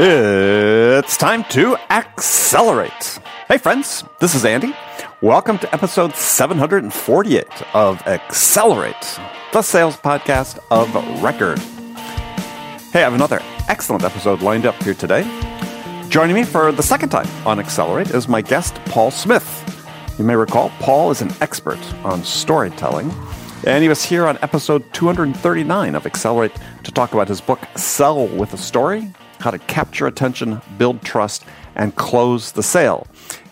It's time to accelerate. Hey, friends, this is Andy. Welcome to episode 748 of Accelerate, the sales podcast of record. Hey, I have another excellent episode lined up here today. Joining me for the second time on Accelerate is my guest, Paul Smith. You may recall Paul is an expert on storytelling, and he was here on episode 239 of Accelerate to talk about his book, Sell with a Story How to Capture Attention, Build Trust, and Close the Sale.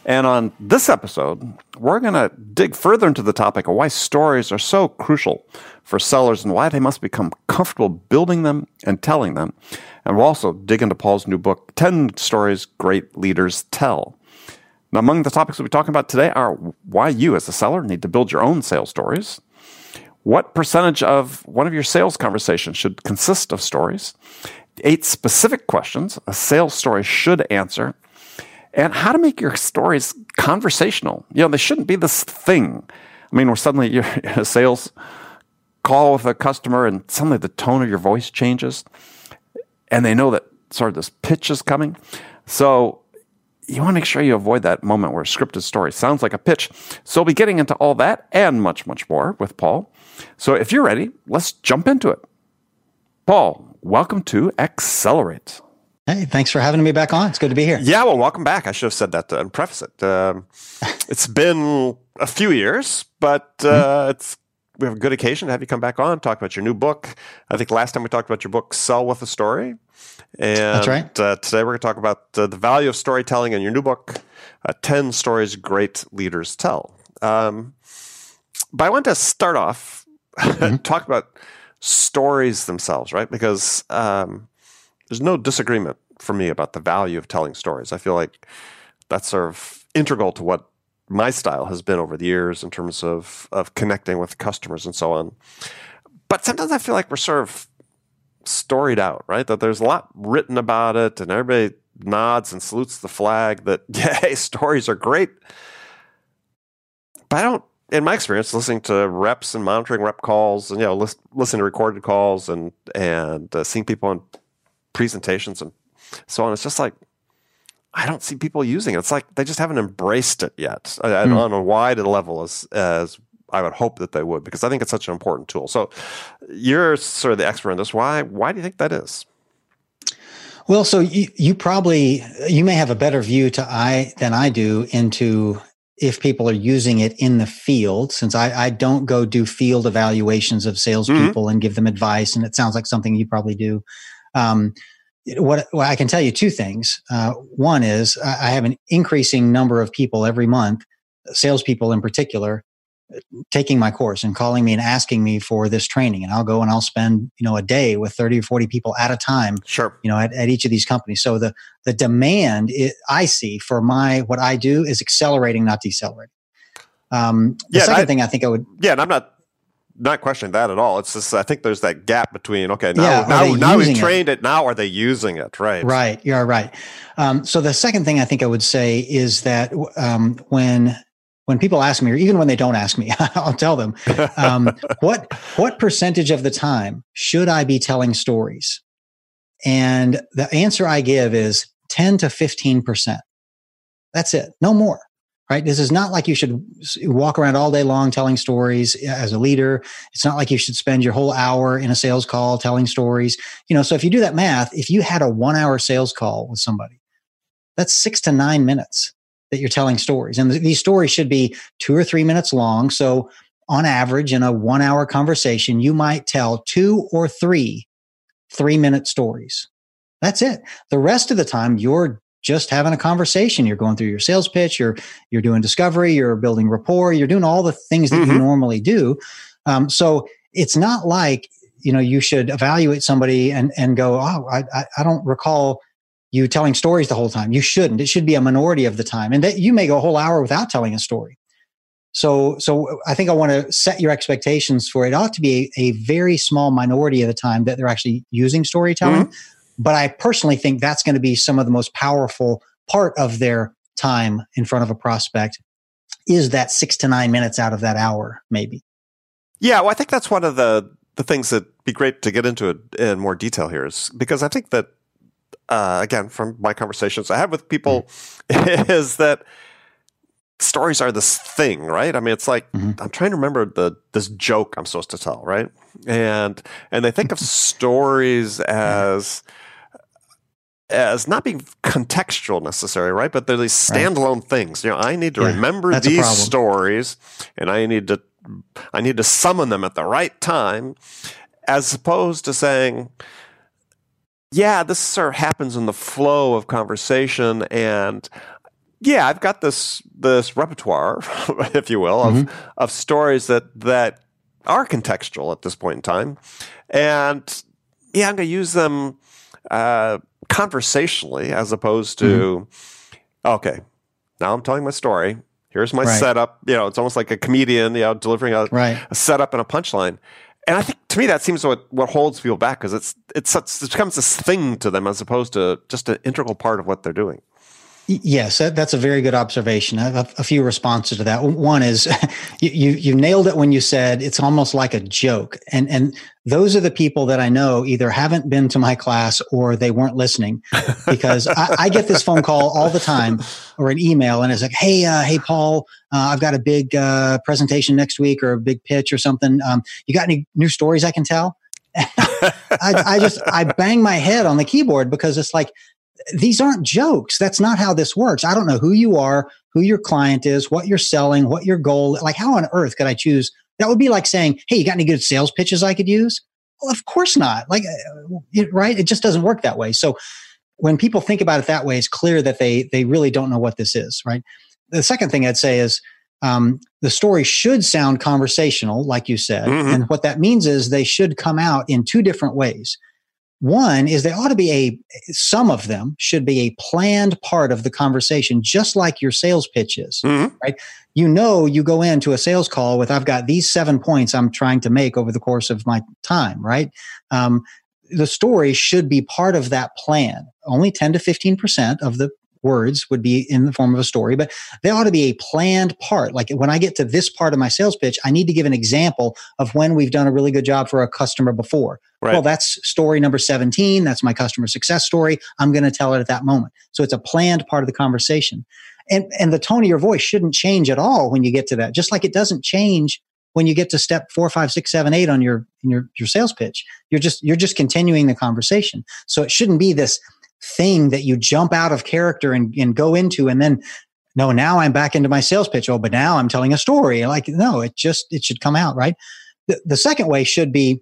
And on this episode, we're going to dig further into the topic of why stories are so crucial for sellers and why they must become comfortable building them and telling them. And we'll also dig into Paul's new book, 10 Stories Great Leaders Tell. Now, among the topics we'll be talking about today are why you, as a seller, need to build your own sales stories, what percentage of one of your sales conversations should consist of stories, eight specific questions a sales story should answer, and how to make your stories conversational. You know, they shouldn't be this thing. I mean, where suddenly you're in a sales call with a customer and suddenly the tone of your voice changes and they know that sort of this pitch is coming. So you want to make sure you avoid that moment where a scripted story sounds like a pitch. So we'll be getting into all that and much, much more with Paul. So if you're ready, let's jump into it. Paul, welcome to Accelerate. Hey, thanks for having me back on. It's good to be here. Yeah, well, welcome back. I should have said that to preface it. Um, it's been a few years, but uh, mm-hmm. it's we have a good occasion to have you come back on, talk about your new book. I think last time we talked about your book, Sell with a Story. And That's right. Uh, today we're going to talk about uh, the value of storytelling in your new book, uh, 10 Stories Great Leaders Tell. Um, but I want to start off, mm-hmm. talk about stories themselves, right? Because um, there's no disagreement for me about the value of telling stories. I feel like that's sort of integral to what my style has been over the years in terms of of connecting with customers and so on. But sometimes I feel like we're sort of storied out, right? That there's a lot written about it, and everybody nods and salutes the flag that yeah, stories are great. But I don't, in my experience, listening to reps and monitoring rep calls, and you know, list, listening to recorded calls and and uh, seeing people on presentations and so on, it's just like I don't see people using it. It's like they just haven't embraced it yet mm. on a wide level as as I would hope that they would, because I think it's such an important tool. So you're sort of the expert in this. Why why do you think that is? Well, so you, you probably you may have a better view to I than I do into if people are using it in the field, since I, I don't go do field evaluations of salespeople mm-hmm. and give them advice, and it sounds like something you probably do. Um, what well, I can tell you two things. Uh, one is I have an increasing number of people every month, salespeople in particular, taking my course and calling me and asking me for this training. And I'll go and I'll spend you know a day with thirty or forty people at a time. Sure. You know, at, at each of these companies. So the the demand it, I see for my what I do is accelerating, not decelerating. Um, the yeah, second I, thing I think I would. Yeah, and I'm not not questioning that at all. It's just I think there's that gap between okay now yeah, now, now we've trained it? it? now are they using it right right you're right. Um, so the second thing I think I would say is that um, when when people ask me or even when they don't ask me I'll tell them um, what what percentage of the time should I be telling stories and the answer I give is 10 to 15 percent. That's it, no more right? This is not like you should walk around all day long telling stories eh, as a leader. It's not like you should spend your whole hour in a sales call telling stories. You know, so if you do that math, if you had a one hour sales call with somebody, that's six to nine minutes that you're telling stories. And these stories should be two or three minutes long. So on average, in a one hour conversation, you might tell two or three three minute stories. That's it. The rest of the time, you're just having a conversation. You're going through your sales pitch, you're you're doing discovery, you're building rapport, you're doing all the things that mm-hmm. you normally do. Um, so it's not like you know you should evaluate somebody and and go, oh, I I don't recall you telling stories the whole time. You shouldn't. It should be a minority of the time, and that you may go a whole hour without telling a story. So, so I think I want to set your expectations for it. Ought to be a, a, very small minority of the time that they're actually using storytelling. Mm-hmm. But I personally think that's going to be some of the most powerful part of their time in front of a prospect is that six to nine minutes out of that hour, maybe. Yeah, well, I think that's one of the the things that be great to get into it in more detail here is because I think that uh, again from my conversations I have with people mm-hmm. is that stories are this thing, right? I mean, it's like mm-hmm. I'm trying to remember the this joke I'm supposed to tell, right? And and they think of stories as as not being contextual necessarily, right? But they're these standalone right. things. You know, I need to yeah, remember these stories, and I need to I need to summon them at the right time, as opposed to saying, "Yeah, this sort of happens in the flow of conversation," and yeah, I've got this this repertoire, if you will, of mm-hmm. of stories that that are contextual at this point in time, and yeah, I'm going to use them uh, conversationally as opposed to mm-hmm. okay, now I'm telling my story. Here's my right. setup. You know, it's almost like a comedian, you know, delivering a, right. a setup and a punchline. And I think to me that seems what what holds people back because it's it's it becomes this thing to them as opposed to just an integral part of what they're doing. Yes, that's a very good observation. I have a few responses to that. One is you, you, you nailed it when you said it's almost like a joke, and and those are the people that I know either haven't been to my class or they weren't listening, because I, I, get this phone call all the time or an email, and it's like, hey, uh, hey, Paul, uh, I've got a big uh, presentation next week or a big pitch or something. Um, you got any new stories I can tell? I, I just I bang my head on the keyboard because it's like these aren't jokes. That's not how this works. I don't know who you are, who your client is, what you're selling, what your goal. Like, how on earth could I choose? That would be like saying, "Hey, you got any good sales pitches I could use?" Well, of course not. Like, uh, right? It just doesn't work that way. So, when people think about it that way, it's clear that they they really don't know what this is. Right. The second thing I'd say is um, the story should sound conversational, like you said, mm-hmm. and what that means is they should come out in two different ways. One is they ought to be a, some of them should be a planned part of the conversation, just like your sales pitch is, mm-hmm. right? You know, you go into a sales call with, I've got these seven points I'm trying to make over the course of my time, right? Um, the story should be part of that plan. Only 10 to 15% of the words would be in the form of a story, but they ought to be a planned part. Like when I get to this part of my sales pitch, I need to give an example of when we've done a really good job for a customer before. Right. Well, that's story number 17. That's my customer success story. I'm going to tell it at that moment. So it's a planned part of the conversation. And, and the tone of your voice shouldn't change at all when you get to that, just like it doesn't change when you get to step four, five, six, seven, eight on your, in your, your sales pitch. You're just, you're just continuing the conversation. So it shouldn't be this thing that you jump out of character and, and go into and then no now i'm back into my sales pitch. Oh but now i'm telling a story. Like no it just it should come out right? The, the second way should be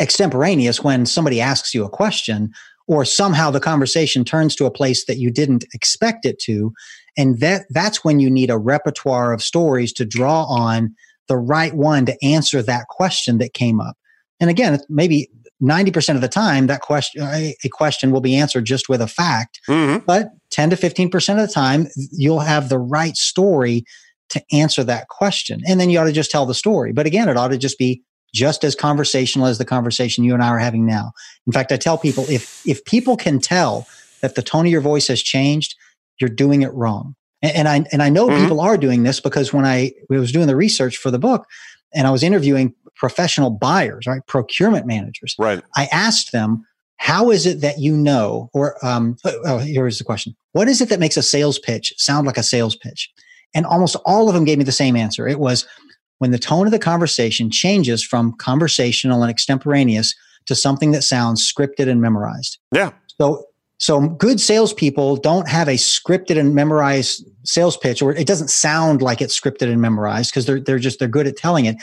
extemporaneous when somebody asks you a question or somehow the conversation turns to a place that you didn't expect it to. And that that's when you need a repertoire of stories to draw on the right one to answer that question that came up. And again maybe 90% of the time that question a question will be answered just with a fact. Mm-hmm. but 10 to 15% of the time you'll have the right story to answer that question. And then you ought to just tell the story. But again it ought to just be just as conversational as the conversation you and I are having now. In fact I tell people if if people can tell that the tone of your voice has changed you're doing it wrong. And, and I and I know mm-hmm. people are doing this because when I was doing the research for the book and I was interviewing professional buyers, right? Procurement managers. Right. I asked them, how is it that you know, or um, oh, oh, here's the question. What is it that makes a sales pitch sound like a sales pitch? And almost all of them gave me the same answer. It was when the tone of the conversation changes from conversational and extemporaneous to something that sounds scripted and memorized. Yeah. So so good salespeople don't have a scripted and memorized sales pitch, or it doesn't sound like it's scripted and memorized because they're they're just they're good at telling it.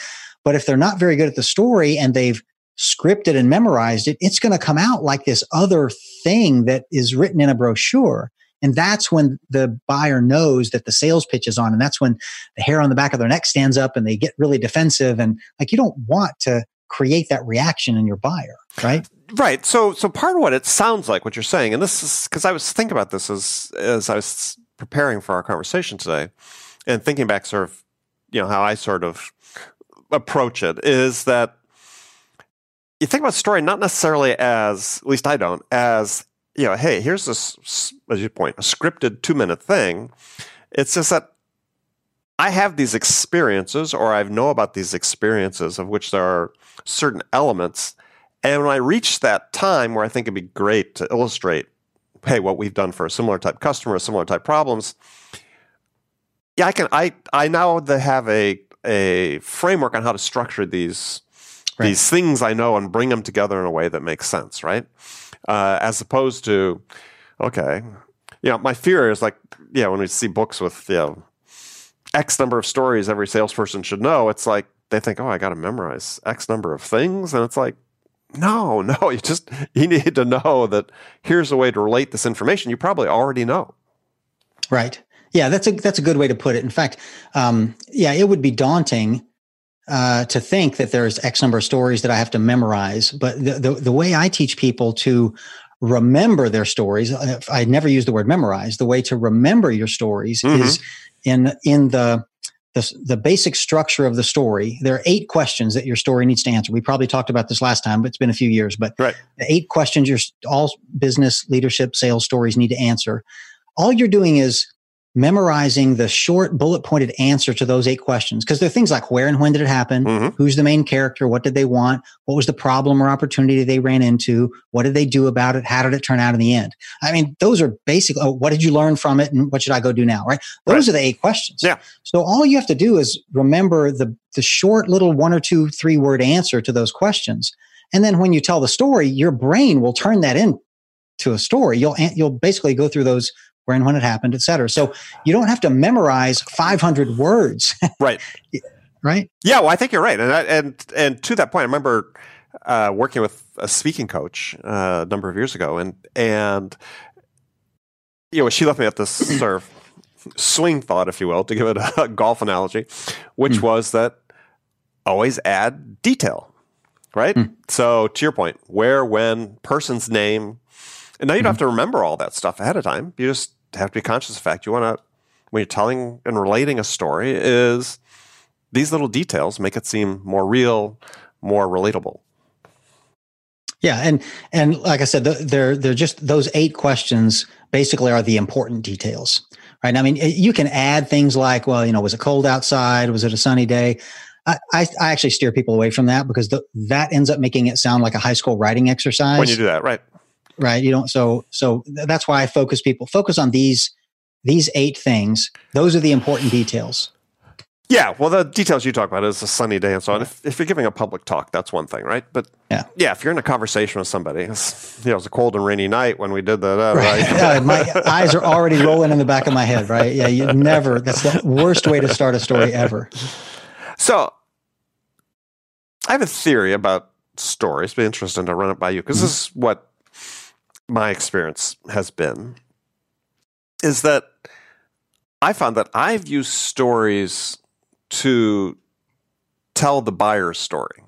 But if they're not very good at the story and they've scripted and memorized it, it's going to come out like this other thing that is written in a brochure. And that's when the buyer knows that the sales pitch is on. And that's when the hair on the back of their neck stands up and they get really defensive. And like you don't want to create that reaction in your buyer, right? Right. So, so part of what it sounds like, what you're saying, and this is because I was thinking about this as as I was preparing for our conversation today, and thinking back, sort of, you know, how I sort of approach it is that you think about story not necessarily as, at least I don't, as, you know, hey, here's this, as you point, a scripted two minute thing. It's just that I have these experiences, or I know about these experiences of which there are certain elements. And when I reach that time where I think it'd be great to illustrate, hey, what we've done for a similar type customer, similar type problems, yeah, I can. I I now have a a framework on how to structure these right. these things I know and bring them together in a way that makes sense, right? Uh, as opposed to, okay, you know, my fear is like, yeah, when we see books with you know X number of stories every salesperson should know, it's like they think, oh, I got to memorize X number of things, and it's like, no, no, you just you need to know that here's a way to relate this information you probably already know. Right. Yeah, that's a that's a good way to put it. In fact, um, yeah, it would be daunting uh, to think that there's X number of stories that I have to memorize. But the, the, the way I teach people to remember their stories, uh, I never use the word memorize. The way to remember your stories mm-hmm. is in in the, the the basic structure of the story. There are eight questions that your story needs to answer. We probably talked about this last time, but it's been a few years. But right. eight questions your all business leadership sales stories need to answer. All you're doing is memorizing the short bullet pointed answer to those eight questions. Because they're things like where and when did it happen? Mm-hmm. who's the main character? What did they want? What was the problem or opportunity they ran into? What did they do about it? How did it turn out in the end? I mean those are basic oh, what did you learn from it and what should i go do now right? Those right. are the eight questions. Yeah. So all you have to do is remember the the short little one or two three word answer to those questions. And then when you tell the story your brain will turn that in to a story. You'll you'll basically go through those where and when it happened, et cetera. So you don't have to memorize 500 words. Right. right. Yeah. Well, I think you're right. And, and, and to that point, I remember uh, working with a speaking coach uh, a number of years ago and, and, you know, she left me at this sort of swing thought, if you will, to give it a golf analogy, which mm. was that always add detail, right? Mm. So to your point, where, when, person's name, and now you don't have mm-hmm. to remember all that stuff ahead of time. You just have to be conscious of the fact you want to, when you're telling and relating a story, is these little details make it seem more real, more relatable. Yeah, and and like I said, they're they're just those eight questions basically are the important details, right? I mean, you can add things like, well, you know, was it cold outside? Was it a sunny day? I, I, I actually steer people away from that because the, that ends up making it sound like a high school writing exercise. When you do that, right? Right? You don't. So so that's why I focus people focus on these these eight things. Those are the important details. Yeah, well, the details you talk about is a sunny day and so on. If, if you're giving a public talk, that's one thing, right? But yeah, yeah, if you're in a conversation with somebody, it's, you know, it was a cold and rainy night when we did that, uh, right? right? my eyes are already rolling in the back of my head, right? Yeah, you never. That's the worst way to start a story ever. So, I have a theory about stories. It'd be interesting to run it by you because mm-hmm. this is what my experience has been is that I found that I've used stories to tell the buyer's story.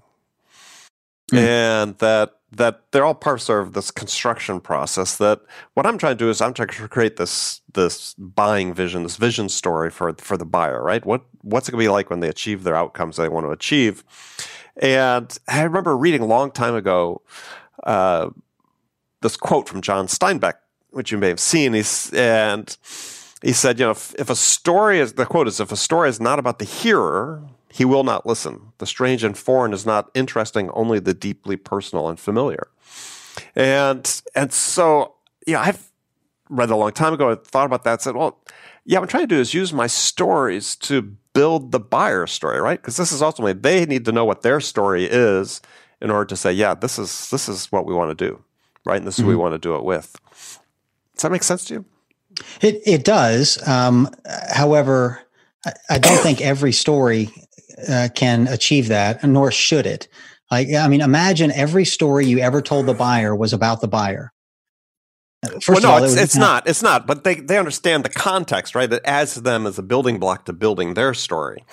Mm. And that that they're all parts of this construction process that what I'm trying to do is I'm trying to create this this buying vision, this vision story for for the buyer, right? What what's it gonna be like when they achieve their outcomes they want to achieve? And I remember reading a long time ago uh, this quote from John Steinbeck, which you may have seen. He's, and he said, you know, if, if a story is, the quote is, if a story is not about the hearer, he will not listen. The strange and foreign is not interesting, only the deeply personal and familiar. And, and so, yeah, I've read a long time ago, I thought about that, said, well, yeah, what I'm trying to do is use my stories to build the buyer story, right? Because this is ultimately, they need to know what their story is in order to say, yeah, this is, this is what we want to do right? And this is mm-hmm. who we mm-hmm. want to do it with. Does that make sense to you? It it does. Um, however, I, I, don't think every story uh, can achieve that, nor should it. Like, I mean, imagine every story you ever told the buyer was about the buyer. First well, no, all, it's, it it's not. It's not. But they, they understand the context, right? That adds to them as a building block to building their story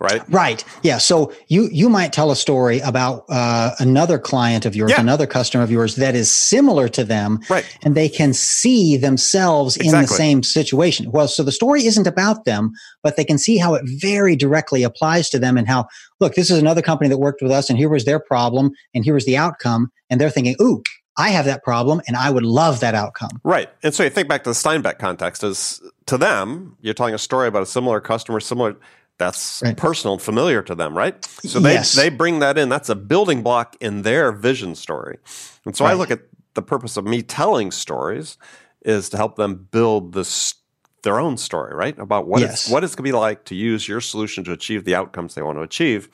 right? Right. Yeah. So you you might tell a story about uh, another client of yours, yeah. another customer of yours that is similar to them, right? And they can see themselves exactly. in the same situation. Well, so the story isn't about them, but they can see how it very directly applies to them, and how look, this is another company that worked with us, and here was their problem, and here was the outcome, and they're thinking, ooh. I have that problem and I would love that outcome. Right. And so you think back to the Steinbeck context is to them, you're telling a story about a similar customer, similar that's right. personal and familiar to them, right? So they yes. they bring that in. That's a building block in their vision story. And so right. I look at the purpose of me telling stories is to help them build this their own story, right? About what yes. it's, what it's going to be like to use your solution to achieve the outcomes they want to achieve.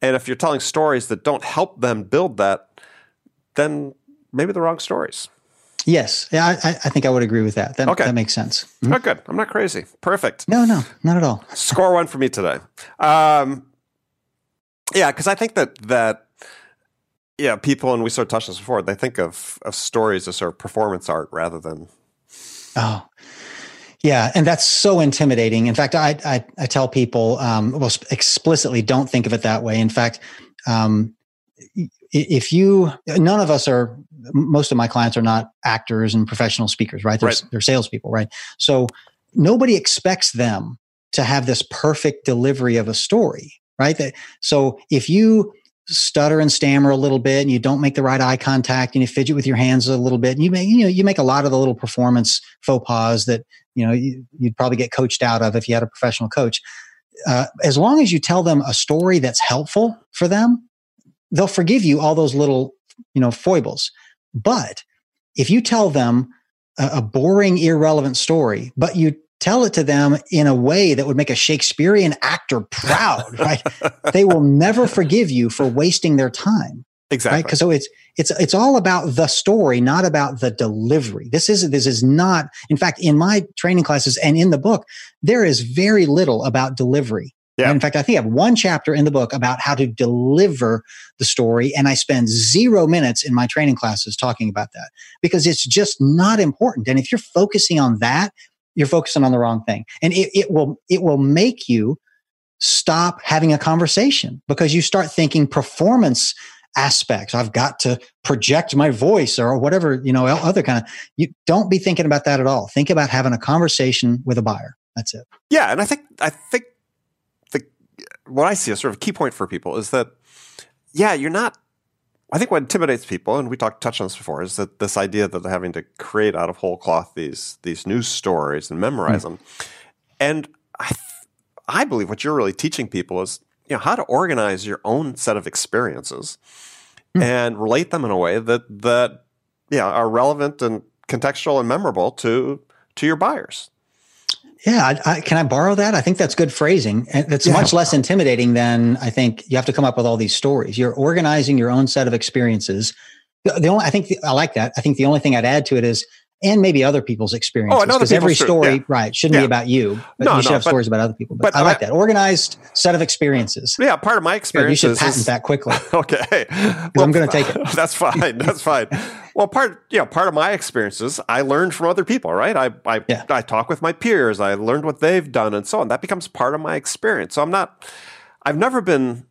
And if you're telling stories that don't help them build that, then maybe the wrong stories. Yes, yeah, I, I think I would agree with that. That, okay. that makes sense. Mm-hmm. Oh, good. I'm not crazy. Perfect. No, no, not at all. Score one for me today. Um, yeah, because I think that that yeah, people and we sort of touched this before. They think of of stories as sort of performance art rather than. Oh, yeah, and that's so intimidating. In fact, I I, I tell people, um, well, explicitly, don't think of it that way. In fact, um, if you, none of us are. Most of my clients are not actors and professional speakers, right? They're, right. they're salespeople, right? So nobody expects them to have this perfect delivery of a story, right? That, so if you stutter and stammer a little bit and you don't make the right eye contact and you fidget with your hands a little bit and you make you know you make a lot of the little performance faux pas that you know you, would probably get coached out of if you had a professional coach uh, as long as you tell them a story that's helpful for them they'll forgive you all those little you know foibles but if you tell them a, a boring irrelevant story but you tell it to them in a way that would make a Shakespearean actor proud, right? they will never forgive you for wasting their time. Exactly. Right? Because so it's it's it's all about the story, not about the delivery. This is this is not. In fact, in my training classes and in the book, there is very little about delivery. Yeah. in fact, I think I have one chapter in the book about how to deliver the story, and I spend zero minutes in my training classes talking about that because it's just not important. And if you're focusing on that, you're focusing on the wrong thing. And it, it will it will make you stop having a conversation because you start thinking performance aspects. I've got to project my voice or whatever you know other kind of you don't be thinking about that at all. Think about having a conversation with a buyer. That's it. Yeah and i think i think what i see as sort of a key point for people is that yeah you're not I think what intimidates people, and we talked touched on this before, is that this idea that they're having to create out of whole cloth these these news stories and memorize mm. them. And I I believe what you're really teaching people is you know how to organize your own set of experiences mm. and relate them in a way that that yeah are relevant and contextual and memorable to to your buyers. Yeah, I, I, can I borrow that? I think that's good phrasing. And it's yeah. much less intimidating than I think you have to come up with all these stories. You're organizing your own set of experiences. The, the only I think the, I like that. I think the only thing I'd add to it is and maybe other people's experiences. Because oh, every story, yeah. right, shouldn't yeah. be about you. But no, you should no, have but, stories about other people. But, but I like I, that organized set of experiences. Yeah, part of my experience. you should patent is, that quickly. okay, well, I'm going to take it. That's fine. That's fine. Well, part you know, part of my experiences, I learned from other people. Right, I I, yeah. I talk with my peers. I learned what they've done, and so on. That becomes part of my experience. So I'm not. I've never been.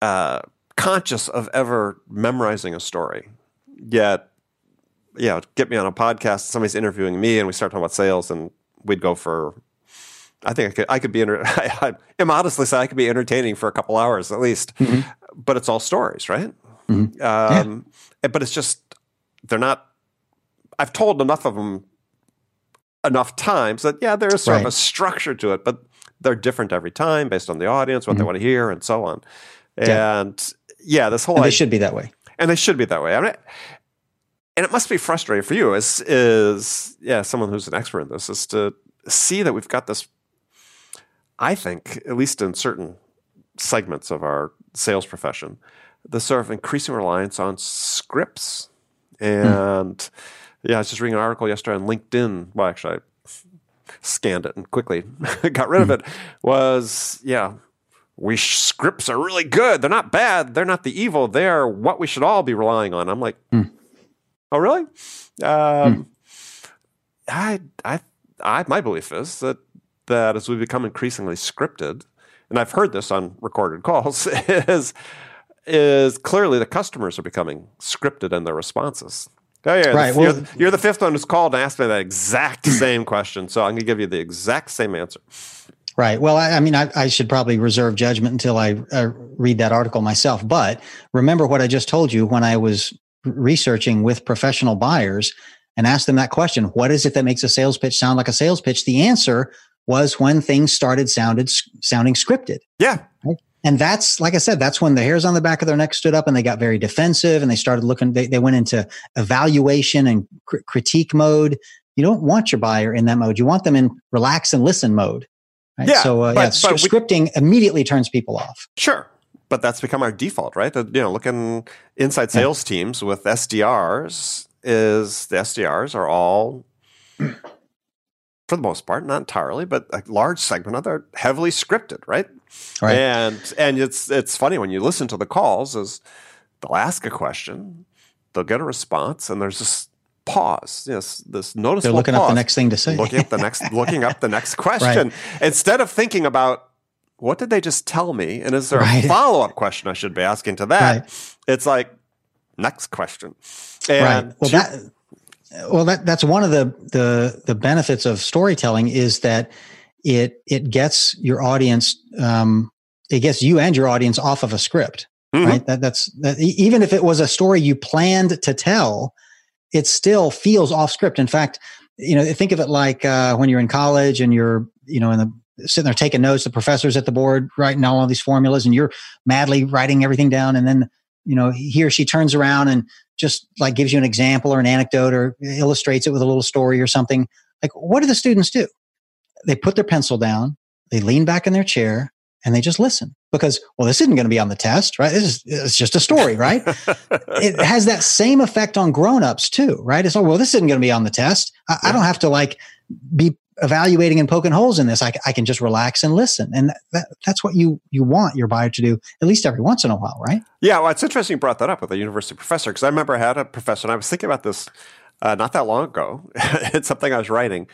Uh, conscious of ever memorizing a story yet you know, get me on a podcast. Somebody's interviewing me, and we start talking about sales, and we'd go for. I think I could. I could be. Enter, I, I immodestly say I could be entertaining for a couple hours at least, mm-hmm. but it's all stories, right? Mm-hmm. Um, yeah. But it's just they're not. I've told enough of them enough times that yeah, there's sort right. of a structure to it, but they're different every time based on the audience, what mm-hmm. they want to hear, and so on. And yeah, yeah this whole and they should be that way, and they should be that way. I mean, and it must be frustrating for you as is yeah someone who's an expert in this is to see that we've got this i think at least in certain segments of our sales profession the sort of increasing reliance on scripts and mm. yeah i was just reading an article yesterday on linkedin well actually i scanned it and quickly got rid mm. of hmm. it was yeah we sh- scripts are really good they're not bad they're not the evil they're what we should all be relying on i'm like mm Oh, really? Um, hmm. I, I, I, my belief is that that as we become increasingly scripted, and I've heard this on recorded calls, is is clearly the customers are becoming scripted in their responses. Oh yeah, right. The, well, you're, you're, the fifth one who's called and asked me that exact same question, so I'm going to give you the exact same answer. Right. Well, I, I mean, I, I, should probably reserve judgment until I uh, read that article myself. But remember what I just told you when I was researching with professional buyers and asked them that question what is it that makes a sales pitch sound like a sales pitch the answer was when things started sounded sounding scripted. Yeah. And that's, like I said, that's when the hairs on the back of their neck stood up and they got very defensive and they started looking, they, they went into evaluation and cr- critique mode. You don't want your buyer in that mode. You want them in relax and listen mode. Right? Yeah, so, uh, but- yeah, but sc- we- scripting immediately turns people off. Sure. But that's become our default, right? You know, looking inside sales teams with SDRs is the SDRs are all, for the most part, not entirely, but a large segment of them are heavily scripted, right? Right. And and it's it's funny when you listen to the calls is they'll ask a question, they'll get a response, and there's this pause, yes, this They're noticeable looking up the next thing to say. looking up the next looking up the next question instead of thinking about what did they just tell me and is there Right. a follow-up question i should be asking to that Right. it's like next question and right. Well, that well that that's one of the the the benefits of storytelling is that it it gets your audience um, it gets you and your audience off of a script. Mhm. Right. That that's that, even if it was a story you planned to tell, it still feels off script. In fact, you know, think of it like uh, when you're in college and you're you know in the sitting there taking notes. The professor's at the board writing all these formulas, and you're madly writing everything down, and then you know he or she turns around and just like gives you an example or an anecdote or illustrates it with a little story or something. Like, what do the students do? They put their pencil down, they lean back in their chair, and they just listen because, well, this isn't going to be on the test, right? This is it's just a story, right? it has that same effect on grown-ups too, right? It's like, well, this isn't going to be on the test. I, I don't have to like be evaluating and poking holes in this. i, I can just relax and listen, and that, that's what you you want your buyer to do at least every once in a while, right? yeah well it's interesting you brought that up with a university professor because i remember i had a professor and i was thinking about this uh, not that long ago it's something i was writing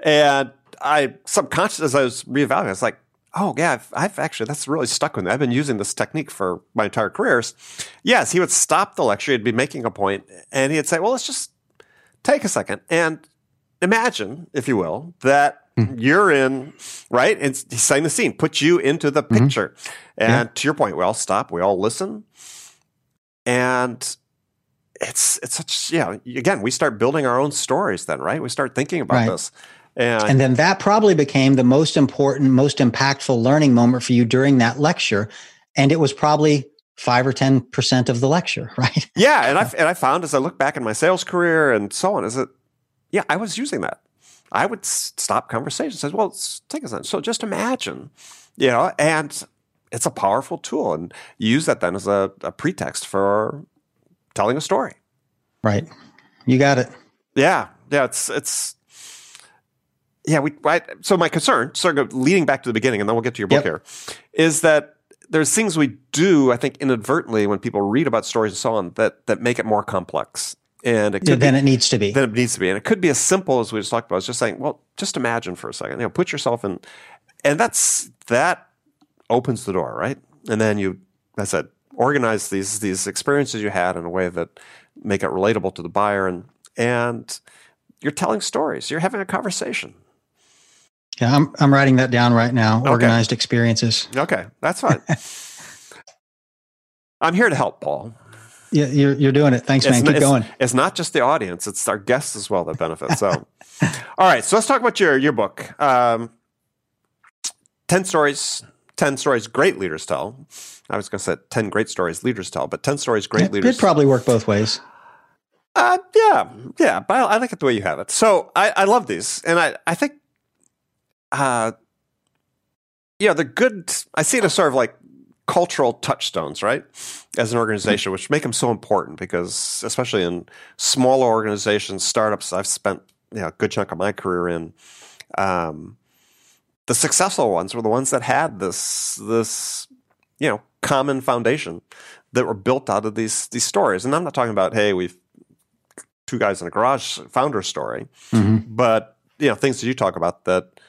and i subconsciously as i was reevaluating i was like oh yeah I've, I've actually that's really stuck with me. I've been using this technique for my entire careers. Yes he would stop the lecture. He'd be making a point and he'd say well let's just take a second and imagine if you will that hmm. you're in right and he's setting the scene put you into the mm-hmm. picture. And to your point we all stop we all listen. And it's it's such yeah again we start building our own stories then right? We start thinking about Right. this and, And then that probably became the most important, most impactful learning moment for you during that lecture. And it was probably five or 10% of the lecture, right? yeah and i and i found as i look back in my sales career and so on is that yeah i was using that i would stop conversations says well take a second so just imagine you know and it's a powerful tool and you use that then as a, a pretext for telling a story Right. You got it. Yeah, yeah, it's it's yeah. We I, so my concern, sort of leading back to the beginning, and then we'll get to your book Yep. here, is that there's things we do, I think, inadvertently when people read about stories and so on that that make it more complex, and it could Then be, it needs to be. than it needs to be, and it could be as simple as we just talked about. It's just saying, well, just imagine for a second, you know, put yourself in, and that's that opens the door, right? And then you, as I said, organize these these experiences you had in a way that make it relatable to the buyer, and and you're telling stories, you're having a conversation. Yeah, I'm, I'm writing that down right now. Organized experiences. Okay, that's fine. I'm here to help, Paul. Yeah, you're, you're doing it. Thanks, man. It's, Keep it's- going. It's not just the audience; it's our guests as well that benefit. So, all right. So let's talk about your your book. Um, ten stories. Ten stories great leaders tell. I was going to say ten great stories leaders tell, but ten stories great It, leaders. it probably work both ways. Uh, yeah, yeah, but I, I like it the way you have it. So I, I love these, and I, I think, uh, yeah, they're good. I see it as sort of like cultural touchstones, right? As an organization, which make them so important because, especially in smaller organizations, startups, I've spent you know, a good chunk of my career in. Um, the successful ones were the ones that had this this you know common foundation that were built out of these these stories. And I'm not talking about hey we've two guys in a garage founder story, Mhm. but you know things that you talk about that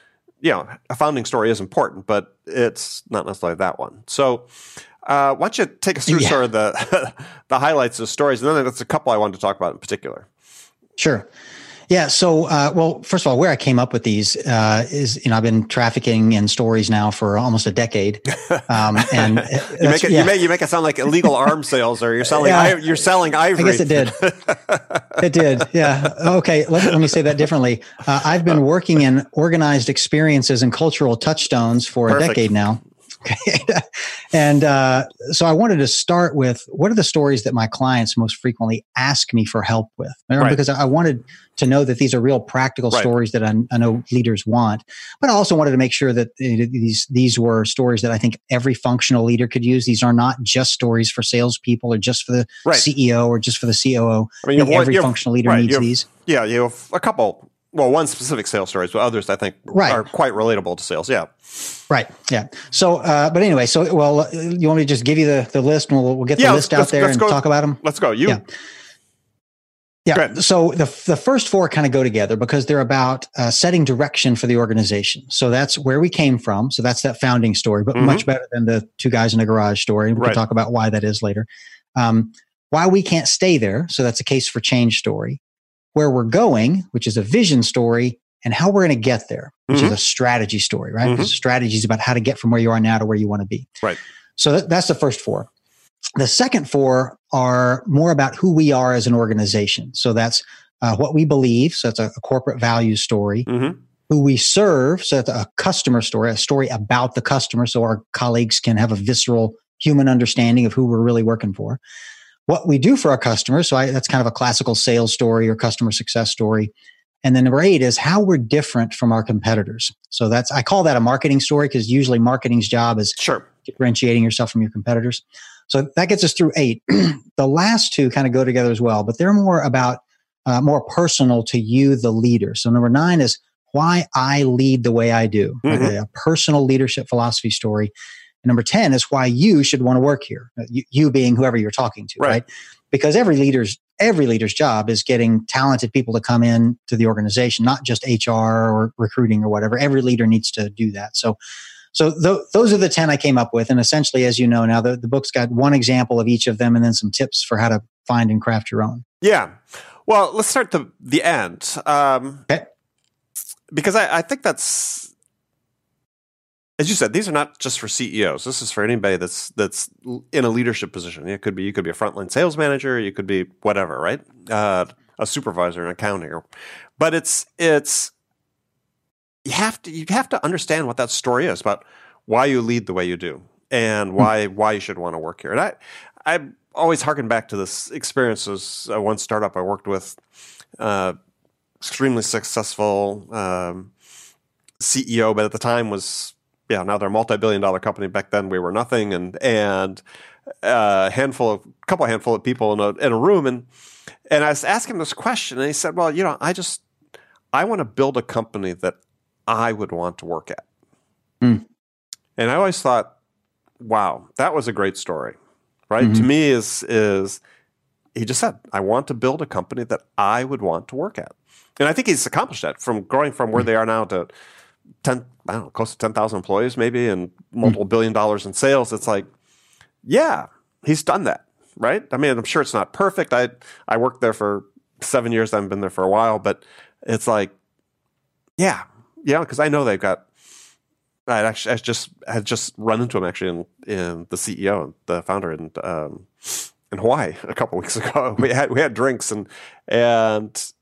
you know a founding story is important, but it's not necessarily that one. So. Uh, why don't you take us through Yeah. sort of the the highlights of stories, and then there's a couple I wanted to talk about in particular. Sure. Yeah. So, uh, well, first of all, where I came up with these uh, is, you know, I've been trafficking in stories now for almost a decade, um, and You make it yeah. you make you make it sound like illegal arms sales, or you're selling Yeah. i- you're selling ivory. I guess it did. it did. Yeah. Okay. Let, let me say that differently. Uh, I've been working in organized experiences and cultural touchstones for Perfect. a decade now. Okay. and uh, so I wanted to start with what are the stories that my clients most frequently ask me for help with? Right. Because I wanted to know that these are real practical right. stories that I, I, know leaders want, but I also wanted to make sure that these these were stories that I think every functional leader could use. These are not just stories for salespeople or just for the right. CEO or just for the COO. I mean, I every functional leader needs these. Yeah, you have a couple well, one specific sales stories, but others I think right. are quite relatable to sales. Yeah. Right. Yeah. So, uh, but anyway, so well, you want me to just give you the, the list and we'll, we'll get the yeah, list out there and go, talk about them? Let's go. You. Yeah. Yeah. So the the first four kind of go together because they're about uh, setting direction for the organization. So that's where we came from. So that's that founding story, but mm-hmm. much better than the two guys in a garage story. We right. can talk about why that is later. Um, why we can't stay there. So that's a case for change story where we're going, which is a vision story, and how we're going to get there, which mm-hmm. is a strategy story, right? Mm-hmm. Strategy is about how to get from where you are now to where you want to be. Right. So that, that's the first four. The second four are more about who we are as an organization. So that's uh, what we believe. So it's a, a corporate value story. Mm-hmm. Who we serve. So that's a customer story, a story about the customer. So our colleagues can have a visceral human understanding of who we're really working for what we do for our customers. So I, that's kind of a classical sales story or customer success story. And then number eight is how we're different from our competitors. So that's, I call that a marketing story because usually marketing's job is sure. differentiating yourself from your competitors. So that gets us through eight. the last two kind of go together as well, but they're more about, uh, more personal to you, the leader. So number nine is why I lead the way I do, mm-hmm. a personal leadership philosophy story. And number 10 is why you should want to work here. Uh, you, you being whoever you're talking to, right. right? Because every leader's every leader's job is getting talented people to come in to the organization, not just HR or recruiting or whatever. Every leader needs to do that. So so th- those are the 10 I came up with. And essentially, as you know now, the, the book's got one example of each of them and then some tips for how to find and craft your own. Yeah. Well, let's start the, the end. Um, okay. Because I, I think that's as you said, these are not just for CEOs. This is for anybody that's that's in a leadership position. It could be you could be a frontline sales manager, you could be whatever, right? Uh, a supervisor in accounting, or, but it's it's you have to you have to understand what that story is about why you lead the way you do and hmm. why why you should want to work here. And I I always harken back to this experience as uh, one startup I worked with, uh, extremely successful um, CEO, but at the time was yeah, now they're a multi-billion dollar company. Back then we were nothing, and and a uh, handful of a couple handful of people in a in a room, and and I was asking him this question, and he said, "Well, you know, I just I want to build a company that I would want to work at." Mm. And I always thought, "Wow, that was a great story." Right mm-hmm. to me is is he just said, "I want to build a company that I would want to work at," and I think he's accomplished that from growing from where mm. they are now to 10, I don't know, close to 10,000 employees maybe and multiple mm. billion dollars in sales. It's like, yeah, he's done that, right? I mean, I'm sure it's not perfect. I, I worked there for seven years. I haven't been there for a while, but it's like, yeah, yeah, because I know they've got. I actually I just had just run into him actually in, in the CEO, and the founder in um, in Hawaii a couple weeks ago. We had we had drinks and and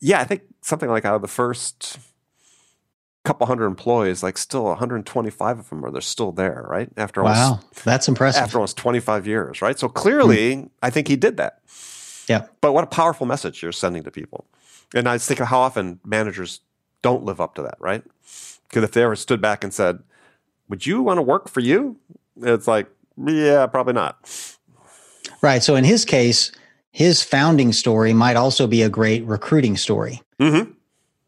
yeah, I think something like out of the first couple hundred employees, like still 125 of them are they're still there, right? After almost, wow, that's impressive. After almost 25 years, right? So clearly, mm. I think he did that. Yeah. But what a powerful message you're sending to people. And I think of how often managers don't live up to that, right? Because if they ever stood back and said, "Would you want to work for you?" It's like, yeah, probably not. Right. So in his case, his founding story might also be a great recruiting story. Mm-hmm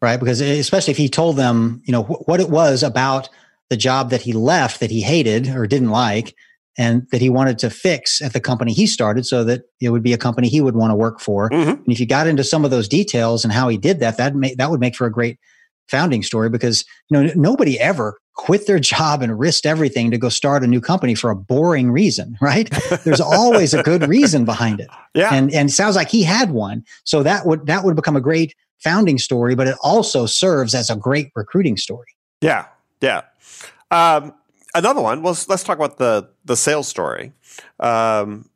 right? Because especially if he told them, you know, wh- what it was about the job that he left that he hated or didn't like, and that he wanted to fix at the company he started, so that it would be a company he would want to work for. Mm-hmm. And if you got into some of those details and how he did that, that may, that would make for a great founding story because you know nobody ever quit their job and risked everything to go start a new company for a boring reason, right? There's always a good reason behind it. Yeah. And and it sounds like he had one. So that would that would become a great founding story, but it also serves as a great recruiting story. Yeah, yeah. Um, another one. Well, let's talk about the the sales story, um,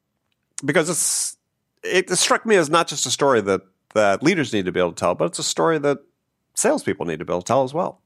because it's it struck me as not just a story that that leaders need to be able to tell, but it's a story that salespeople need to be able to tell as well.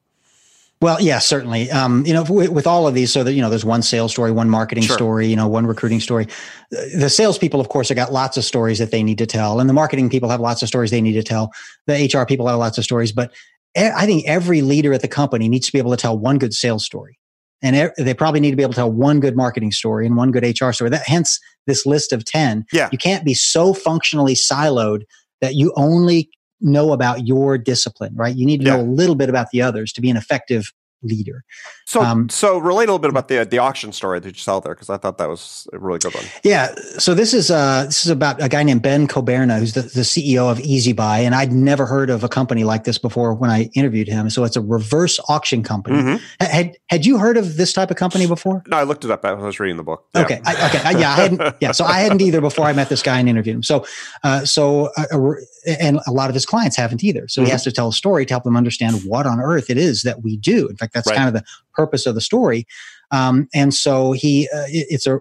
Well, yeah, certainly. Um, you know, with, with, all of these, so that you know, there's one sales story, one marketing sure. story, you know, one recruiting story. The salespeople, of course, have got lots of stories that they need to tell, and the marketing people have lots of stories they need to tell. The HR people have lots of stories, but I think every leader at the company needs to be able to tell one good sales story, and they probably need to be able to tell one good marketing story and one good HR story. That hence this list of ten. Yeah, you can't be so functionally siloed that you only know about your discipline, right? You need to yeah. know a little bit about the others to be an effective leader. So, um, so relate a little bit about the the auction story that you saw there because I thought that was a really good one. Yeah. So this is uh this is about a guy named Ben Coberna, who's the, the CEO of EasyBuy, and I'd never heard of a company like this before when I interviewed him. So it's a reverse auction company. Mm-hmm. Had had you heard of this type of company before? No, I looked it up. I was reading the book. Yeah. Okay. I, okay. I, yeah. I hadn't. Yeah. So I hadn't either before I met this guy and interviewed him. So, uh, so uh, and a lot of his clients haven't either. So mm-hmm. he has to tell a story to help them understand what on earth it is that we do. In fact, that's right. kind of the purpose of the story. Um, and so he, uh, it, it's a,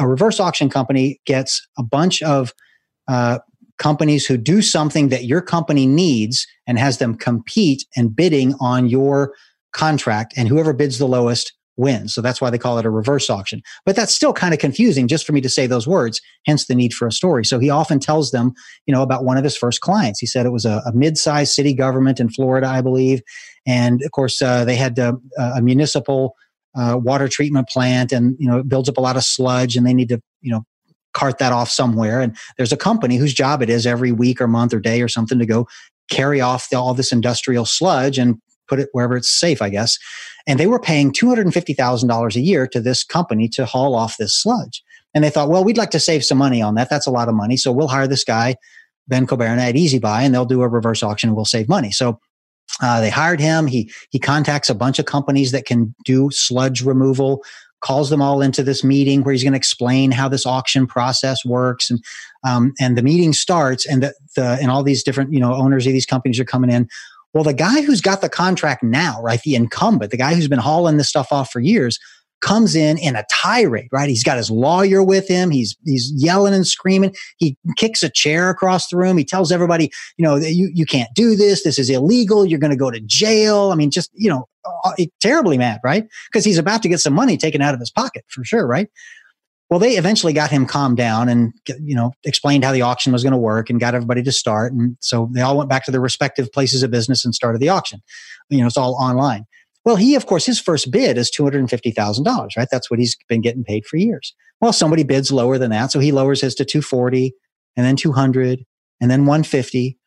a reverse auction company gets a bunch of uh, companies who do something that your company needs and has them compete and bidding on your contract. And whoever bids the lowest wins. So that's why they call it a reverse auction. But that's still kind of confusing just for me to say those words, hence the need for a story. So he often tells them, you know, about one of his first clients. He said it was a, a mid-sized city government in Florida, I believe. And of course, uh, they had uh, a municipal uh, water treatment plant and, you know, it builds up a lot of sludge and they need to, you know, cart that off somewhere. And there's a company whose job it is every week or month or day or something to go carry off the, all this industrial sludge and put it wherever it's safe, I guess. And they were paying $250,000 a year to this company to haul off this sludge. And they thought, well, we'd like to save some money on that. That's a lot of money. So we'll hire this guy, Ben Coberna at EasyBuy, and they'll do a reverse auction and we'll save money. So uh, they hired him. He he contacts a bunch of companies that can do sludge removal. Calls them all into this meeting where he's going to explain how this auction process works, and um, and the meeting starts, and the, the and all these different you know owners of these companies are coming in. Well, the guy who's got the contract now, right, the incumbent, the guy who's been hauling this stuff off for years, comes in in a tirade, right? He's got his lawyer with him. He's he's yelling and screaming. He kicks a chair across the room. He tells everybody, you know, you you can't do this. This is illegal. You're going to go to jail. I mean, just you know, uh, terribly mad, right? Because he's about to get some money taken out of his pocket for sure, right? Well, they eventually got him calmed down and you know explained how the auction was going to work and got everybody to start. And so they all went back to their respective places of business and started the auction. You know, it's all online. Well, he, of course, his first bid is $250,000, right? That's what he's been getting paid for years. Well, somebody bids lower than that. So he lowers his to 240 and then 200 and then 150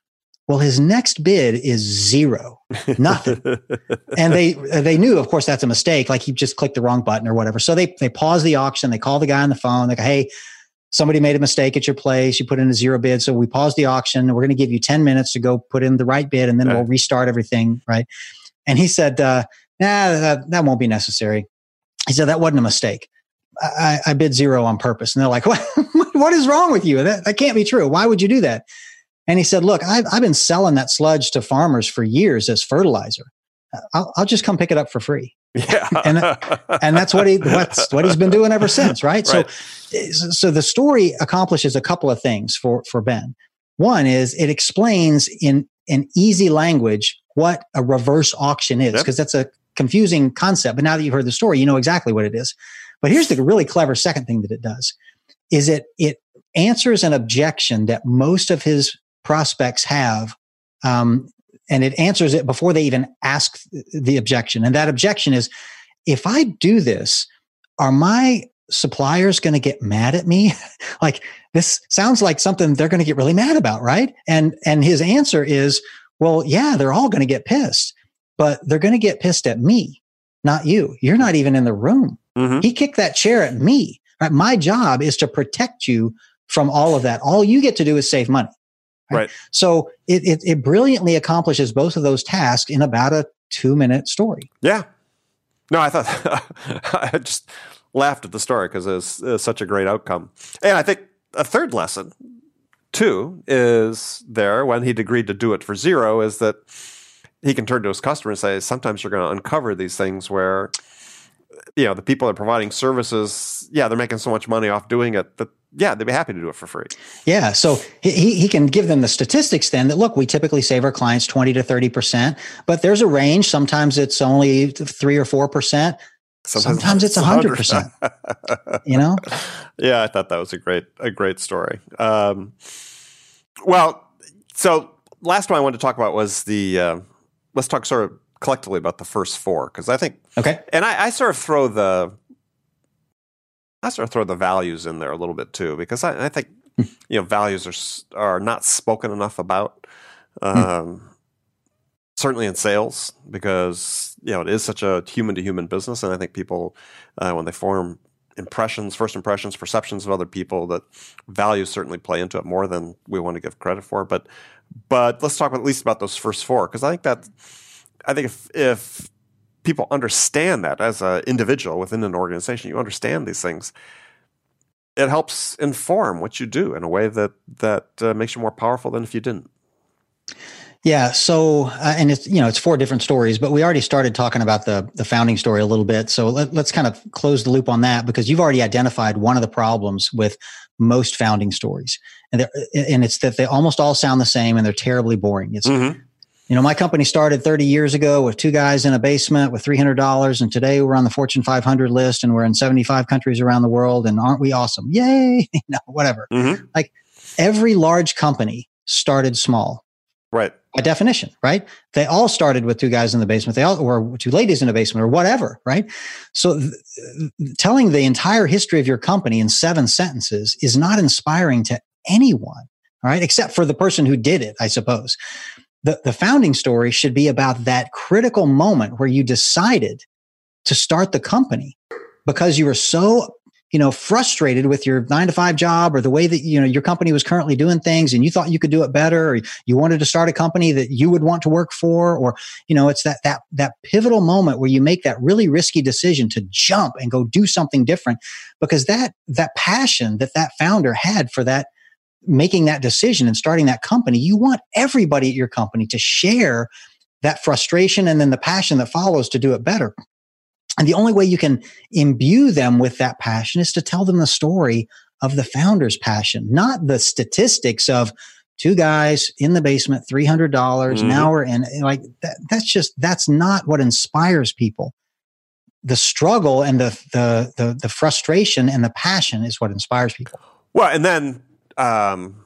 well, his next bid is zero, nothing. and they they knew, of course, that's a mistake. Like he just clicked the wrong button or whatever. So they they pause the auction. They call the guy on the phone. They go, "Hey, somebody made a mistake at your place. You put in a zero bid. So we pause the auction. We're going to give you ten minutes to go put in the right bid, and then we'll restart everything." Right? And he said, uh, "Nah, that, that won't be necessary." He said that wasn't a mistake. I, I bid zero on purpose. And they're like, "What? what is wrong with you? That, that can't be true. Why would you do that?" And he said, Look, I've, I've been selling that sludge to farmers for years as fertilizer. Uh, I'll, I'll just come pick it up for free. Yeah. and, uh, and that's what he what's what he's been doing ever since, right? right? Eh, so so the story accomplishes a couple of things for for Ben. One is it explains in in easy language what a reverse auction is because yep. that's a confusing concept. But now that you've heard the story, you know exactly what it is. But here's the really clever second thing that it does is it it answers an objection that most of his prospects have. Um, and it answers it before they even ask the objection. And that objection is if I do this, are my suppliers going to get mad at me? like this sounds like something they're going to get really mad about, right? And and his answer is, well, yeah, they're all going to get pissed, but they're going to get pissed at me, not you. You're not even in the room. Mm-hmm. He kicked that chair at me. Right? My job is to protect you from all of that. All you get to do is save money. Right. So it, it, it brilliantly accomplishes both of those tasks in about a two minute story. Yeah. No, I thought I just laughed at the story because it, it was such a great outcome. And I think a third lesson too is there when he'd agreed to do it for zero is that he can turn to his customer and say, sometimes you're going to uncover these things where you know the people that are providing services, yeah, they're making so much money off doing it that yeah, they'd be happy to do it for free. Yeah. So he, he can give them the statistics then that look, we typically save our clients 20 to 30%, but there's a range. Sometimes it's only three or 4%. Sometimes, Sometimes it's 100. 100%. you know? Yeah, I thought that was a great, a great story. Um, well, so last one I wanted to talk about was the, uh, let's talk sort of collectively about the first four because I think okay, and I, I, sort of throw the I sort of throw the values in there a little bit too because I, I think hmm. you know values are are not spoken enough about. Hmm. Um, certainly in sales because you know it is such a human to human business, and I think people uh, when they form impressions, first impressions, perceptions of other people, that values certainly play into it more than we want to give credit for. But but let's talk at least about those first four because I think that I think if if people understand that as an individual within an organization, you understand these things. It helps inform what you do in a way that that uh, makes you more powerful than if you didn't. Yeah. So, uh, and it's you know it's four different stories, but we already started talking about the the founding story a little bit. So let, let's kind of close the loop on that because you've already identified one of the problems with most founding stories, and and it's that they almost all sound the same and they're terribly boring. It's mm-hmm. You know, my company started 30 years ago with two guys in a basement with $300. And today we're on the Fortune 500 list and we're in 75 countries around the world. And aren't we awesome? Yay. you know, whatever. Mm-hmm. Like every large company started small. Right. By definition, right? They all started with two guys in the basement. They all, or two ladies in a basement or whatever, right? So th- telling the entire history of your company in seven sentences is not inspiring to anyone. All right. Except for the person who did it, I suppose the, the founding story should be about that critical moment where you decided to start the company because you were so you know frustrated with your nine to five job or the way that you know your company was currently doing things and you thought you could do it better or you wanted to start a company that you would want to work for or you know it's that that that pivotal moment where you make that really risky decision to jump and go do something different because that that passion that that founder had for that making that decision and starting that company, you want everybody at your company to share that frustration and then the passion that follows to do it better. And the only way you can imbue them with that passion is to tell them the story of the founder's passion, not the statistics of two guys in the basement, $300 mm-hmm. an hour. And like that, that's just, that's not what inspires people. The struggle and the, the, the, the frustration and the passion is what inspires people. Well, and then um,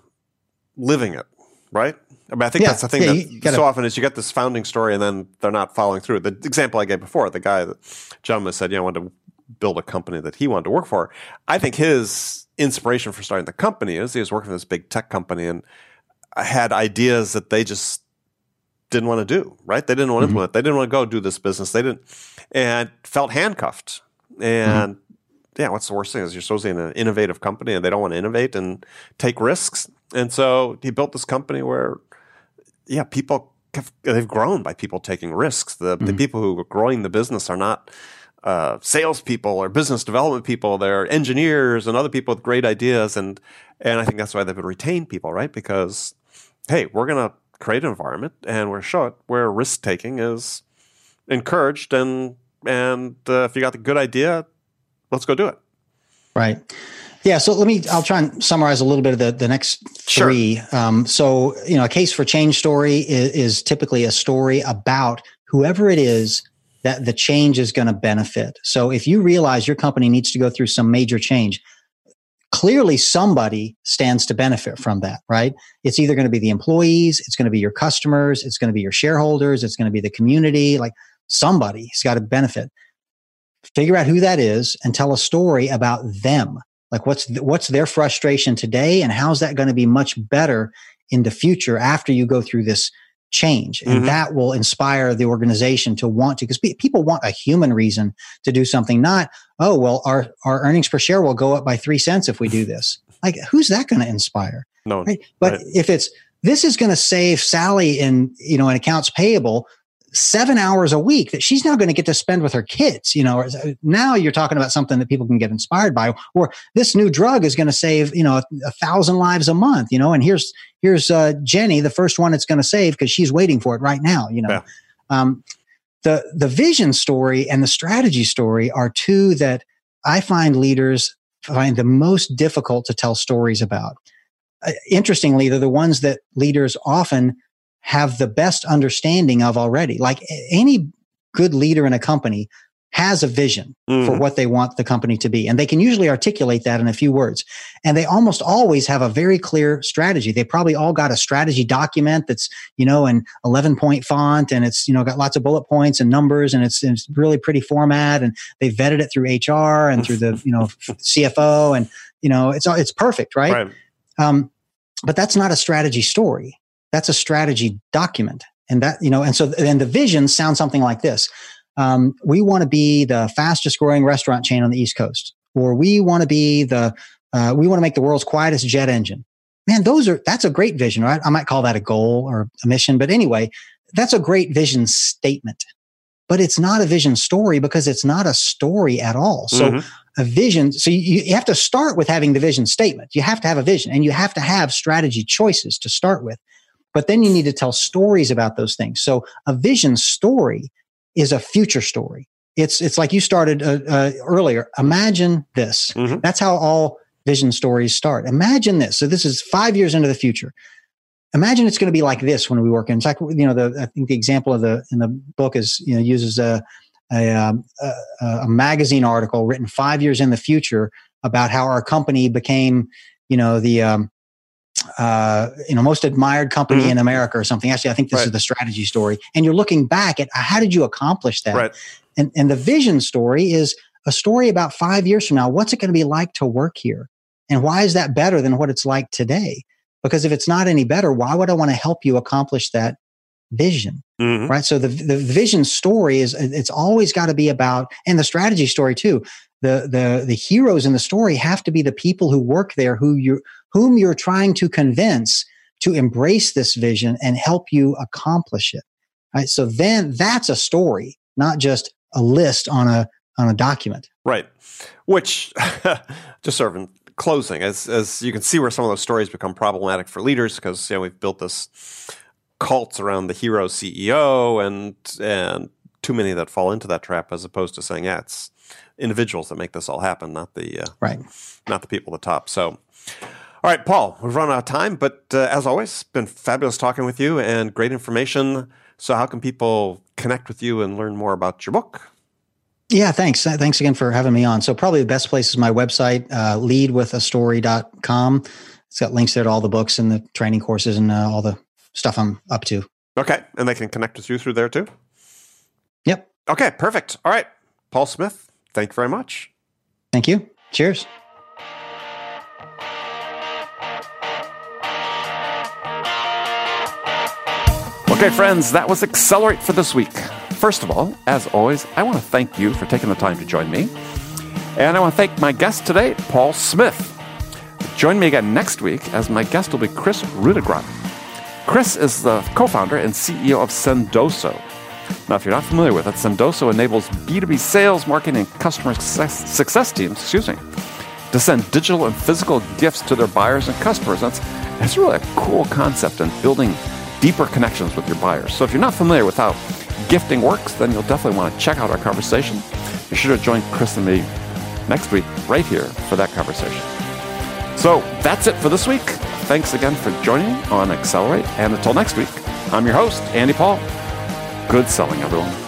living it, right? I mean, I think yeah. that's the thing yeah, that gotta, so often is you get this founding story and then they're not following through. The example I gave before, the guy that gentleman said, you know, wanted to build a company that he wanted to work for. I think his inspiration for starting the company is he was working for this big tech company and had ideas that they just didn't want to do, right? They didn't want to mm-hmm. implement. They didn't want to go do this business. They didn't, and felt handcuffed. And mm-hmm yeah, what's the worst thing is you're supposed to be an innovative company and they don't want to innovate and take risks. And so he built this company where, yeah, people have, they've grown by people taking risks. The, mm-hmm. the people who are growing the business are not uh, salespeople or business development people. They're engineers and other people with great ideas. And and I think that's why they've retained people, right? Because hey, we're going to create an environment and we're show it where risk taking is encouraged and and uh, if you got the good idea let's go do it. Right. Yeah. So let me, I'll try and summarize a little bit of the, the next three. Sure. Um, so, you know, a case for change story is, is typically a story about whoever it is that the change is going to benefit. So if you realize your company needs to go through some major change, clearly somebody stands to benefit from that, right? It's either going to be the employees, it's going to be your customers, it's going to be your shareholders, it's going to be the community, like somebody's got to benefit figure out who that is and tell a story about them like what's th- what's their frustration today and how's that going to be much better in the future after you go through this change and mm-hmm. that will inspire the organization to want to because pe- people want a human reason to do something not oh well our our earnings per share will go up by 3 cents if we do this like who's that going to inspire no right? but right. if it's this is going to save sally in you know in accounts payable seven hours a week that she's now going to get to spend with her kids. You know, now you're talking about something that people can get inspired by, or this new drug is going to save, you know, a, a, thousand lives a month, you know, and here's, here's uh, Jenny, the first one it's going to save because she's waiting for it right now, you know. Yeah. Um, the the vision story and the strategy story are two that I find leaders find the most difficult to tell stories about. Uh, interestingly, they're the ones that leaders often have the best understanding of already. Like any good leader in a company has a vision mm-hmm. for what they want the company to be. And they can usually articulate that in a few words. And they almost always have a very clear strategy. They probably all got a strategy document that's, you know, in 11 point font and it's, you know, got lots of bullet points and numbers and it's, it's really pretty format. And they vetted it through HR and through the, you know, CFO and, you know, it's, it's perfect, right? right. Um, but that's not a strategy story. That's a strategy document. And that, you know, and so, then the vision sounds something like this um, we want to be the fastest growing restaurant chain on the East Coast, or we want to be the, uh, we want to make the world's quietest jet engine. Man, those are, that's a great vision, right? I might call that a goal or a mission, but anyway, that's a great vision statement. But it's not a vision story because it's not a story at all. So mm-hmm. a vision, so you, you have to start with having the vision statement. You have to have a vision and you have to have strategy choices to start with. But then you need to tell stories about those things. So a vision story is a future story. It's it's like you started uh, uh, earlier. Imagine this. Mm-hmm. That's how all vision stories start. Imagine this. So this is five years into the future. Imagine it's going to be like this when we work. In fact, you know, the, I think the example of the in the book is you know uses a a, um, a, a magazine article written five years in the future about how our company became, you know, the um, uh, you know, most admired company mm-hmm. in America or something. Actually, I think this right. is the strategy story. And you're looking back at how did you accomplish that? Right. And, and the vision story is a story about five years from now. What's it going to be like to work here? And why is that better than what it's like today? Because if it's not any better, why would I want to help you accomplish that vision? Mm-hmm. Right. So the, the vision story is, it's always got to be about, and the strategy story too. The, the, the heroes in the story have to be the people who work there who you whom you're trying to convince to embrace this vision and help you accomplish it. Right. So then that's a story, not just a list on a on a document. Right. Which just sort of in closing, as as you can see where some of those stories become problematic for leaders because you know we've built this cults around the hero CEO and and too many that fall into that trap as opposed to saying, yeah, it's individuals that make this all happen, not the uh, right, not the people at the top. So all right, Paul, we've run out of time, but uh, as always, it's been fabulous talking with you and great information. So, how can people connect with you and learn more about your book? Yeah, thanks. Uh, thanks again for having me on. So, probably the best place is my website, uh, leadwithastory.com. It's got links there to all the books and the training courses and uh, all the stuff I'm up to. Okay. And they can connect with you through there too? Yep. Okay, perfect. All right. Paul Smith, thank you very much. Thank you. Cheers. Okay, friends, that was Accelerate for this week. First of all, as always, I want to thank you for taking the time to join me. And I want to thank my guest today, Paul Smith. Join me again next week as my guest will be Kris Rudeegraap. Kris is the co founder and CEO of Sendoso. Now, if you're not familiar with it, Sendoso enables B2B sales, marketing, and customer success, success teams, excuse me, to send digital and physical gifts to their buyers and customers. That's, that's really a cool concept in building deeper connections with your buyers. So if you're not familiar with how gifting works, then you'll definitely want to check out our conversation. Be sure to join Kris and me next week right here for that conversation. So that's it for this week. Thanks again for joining on Accelerate. And until next week, I'm your host, Andy Paul. Good selling, everyone.